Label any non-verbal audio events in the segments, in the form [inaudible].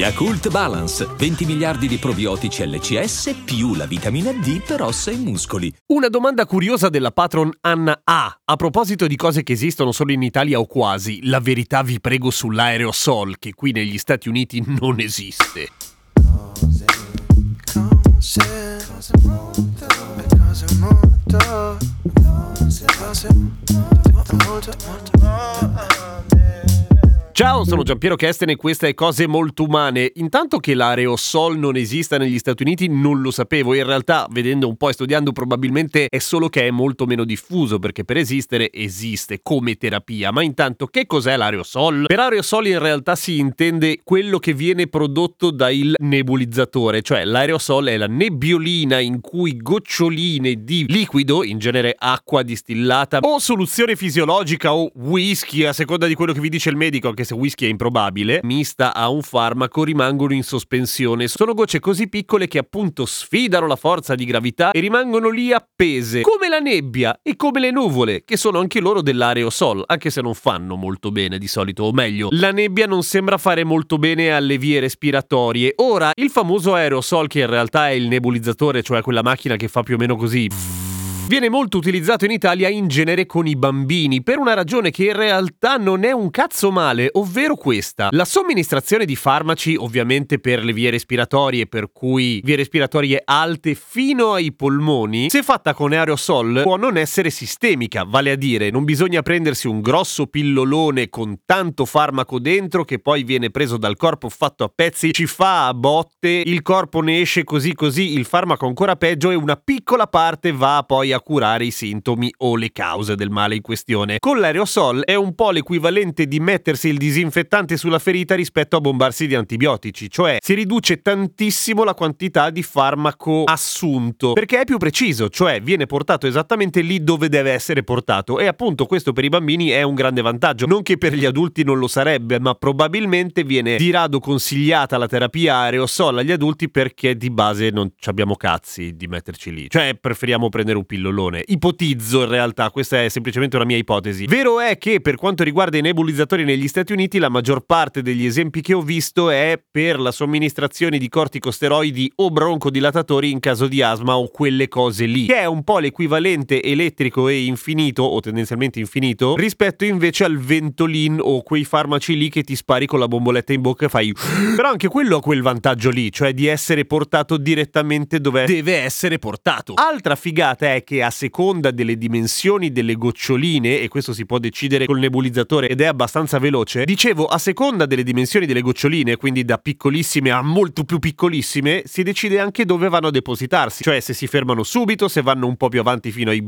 Yakult Balance, 20 miliardi di probiotici LCS più la vitamina D per ossa e muscoli. Una domanda curiosa della patron Anna A. A proposito di cose che esistono solo in Italia o quasi, la verità vi prego sull'aerosol che qui negli Stati Uniti non esiste. Cose, cose, cose molto, cose molto, cose, cose molto, molto, molto, Ciao, sono Giampiero Kesten e questa è Cose Molto Umane. Intanto che l'aerosol non esista negli Stati Uniti non lo sapevo, in realtà vedendo un po' e studiando probabilmente è solo che è molto meno diffuso perché per esistere esiste come terapia. Ma intanto che cos'è l'aerosol? Per aerosol in realtà si intende quello che viene prodotto dal nebulizzatore, cioè l'aerosol è la nebbiolina in cui goccioline di liquido, in genere acqua distillata o soluzione fisiologica o whisky a seconda di quello che vi dice il medico, anche se whisky è improbabile, mista a un farmaco rimangono in sospensione. Sono gocce così piccole che appunto sfidano la forza di gravità e rimangono lì appese, come la nebbia e come le nuvole, che sono anche loro dell'aerosol, anche se non fanno molto bene di solito, o meglio, la nebbia non sembra fare molto bene alle vie respiratorie. Ora, il famoso aerosol che in realtà è il nebulizzatore, cioè quella macchina che fa più o meno così viene molto utilizzato in Italia in genere con i bambini, per una ragione che in realtà non è un cazzo male, ovvero questa. La somministrazione di farmaci, ovviamente per le vie respiratorie, per cui vie respiratorie alte fino ai polmoni, se fatta con aerosol può non essere sistemica, vale a dire non bisogna prendersi un grosso pillolone con tanto farmaco dentro che poi viene preso dal corpo fatto a pezzi, ci fa a botte, il corpo ne esce così così, il farmaco ancora peggio e una piccola parte va poi a curare i sintomi o le cause del male in questione. Con l'aerosol è un po' l'equivalente di mettersi il disinfettante sulla ferita rispetto a bombarsi di antibiotici, cioè si riduce tantissimo la quantità di farmaco assunto, perché è più preciso, cioè viene portato esattamente lì dove deve essere portato e appunto questo per i bambini è un grande vantaggio, non che per gli adulti non lo sarebbe, ma probabilmente viene di rado consigliata la terapia aerosol agli adulti perché di base non abbiamo cazzi di metterci lì, cioè preferiamo prendere un pillolone. Ipotizzo in realtà, questa è semplicemente una mia ipotesi. Vero è che per quanto riguarda i nebulizzatori negli Stati Uniti, la maggior parte degli esempi che ho visto è per la somministrazione di corticosteroidi o broncodilatatori in caso di asma o quelle cose lì, che è un po' l'equivalente elettrico e infinito, o tendenzialmente infinito, rispetto invece al Ventolin o quei farmaci lì che ti spari con la bomboletta in bocca e fai... [gasps] Però anche quello ha quel vantaggio lì, cioè di essere portato direttamente dove deve essere portato. Altra figata è che a seconda delle dimensioni delle goccioline, e questo si può decidere col nebulizzatore ed è abbastanza veloce, dicevo a seconda delle dimensioni delle goccioline, quindi da piccolissime a molto più piccolissime, si decide anche dove vanno a depositarsi, cioè se si fermano subito, se vanno un po' più avanti fino ai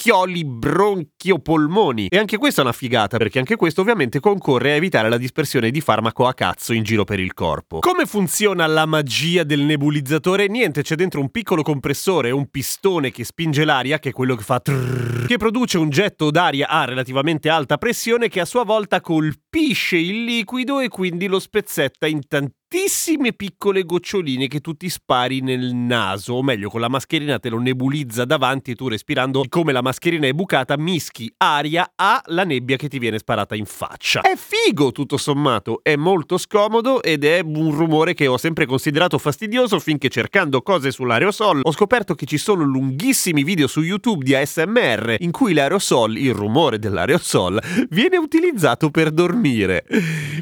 bronchioli, bronchiopolmoni. E anche questa è una figata, perché anche questo ovviamente concorre a evitare la dispersione di farmaco a cazzo in giro per il corpo. Come funziona la magia del nebulizzatore? Niente, c'è dentro un piccolo compressore, un pistone che spinge l'aria, che è quello che fa trrr, che produce un getto d'aria a relativamente alta pressione che a sua volta colpisce il liquido e quindi lo spezzetta in tantissime piccole goccioline che tu ti spari nel naso, o meglio con la mascherina te lo nebulizza davanti e tu respirando come la mascherina è bucata mischi aria alla nebbia che ti viene sparata in faccia. È figo tutto sommato, è molto scomodo ed è un rumore che ho sempre considerato fastidioso finché cercando cose sull'aerosol ho scoperto che ci sono lunghissimi video su YouTube di ASMR in cui l'aerosol, il rumore dell'aerosol, viene utilizzato per dormire.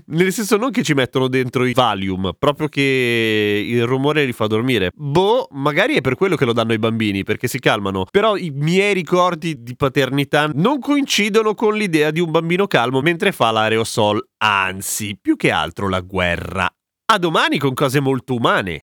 Nel senso non che ci mettono dentro i Valium, proprio che il rumore li fa dormire. Boh, magari è per quello che lo danno ai bambini, perché si calmano. Però i miei ricordi di paternità non coincidono con l'idea di un bambino calmo mentre fa l'aerosol. Anzi, più che altro la guerra. A domani con cose molto umane.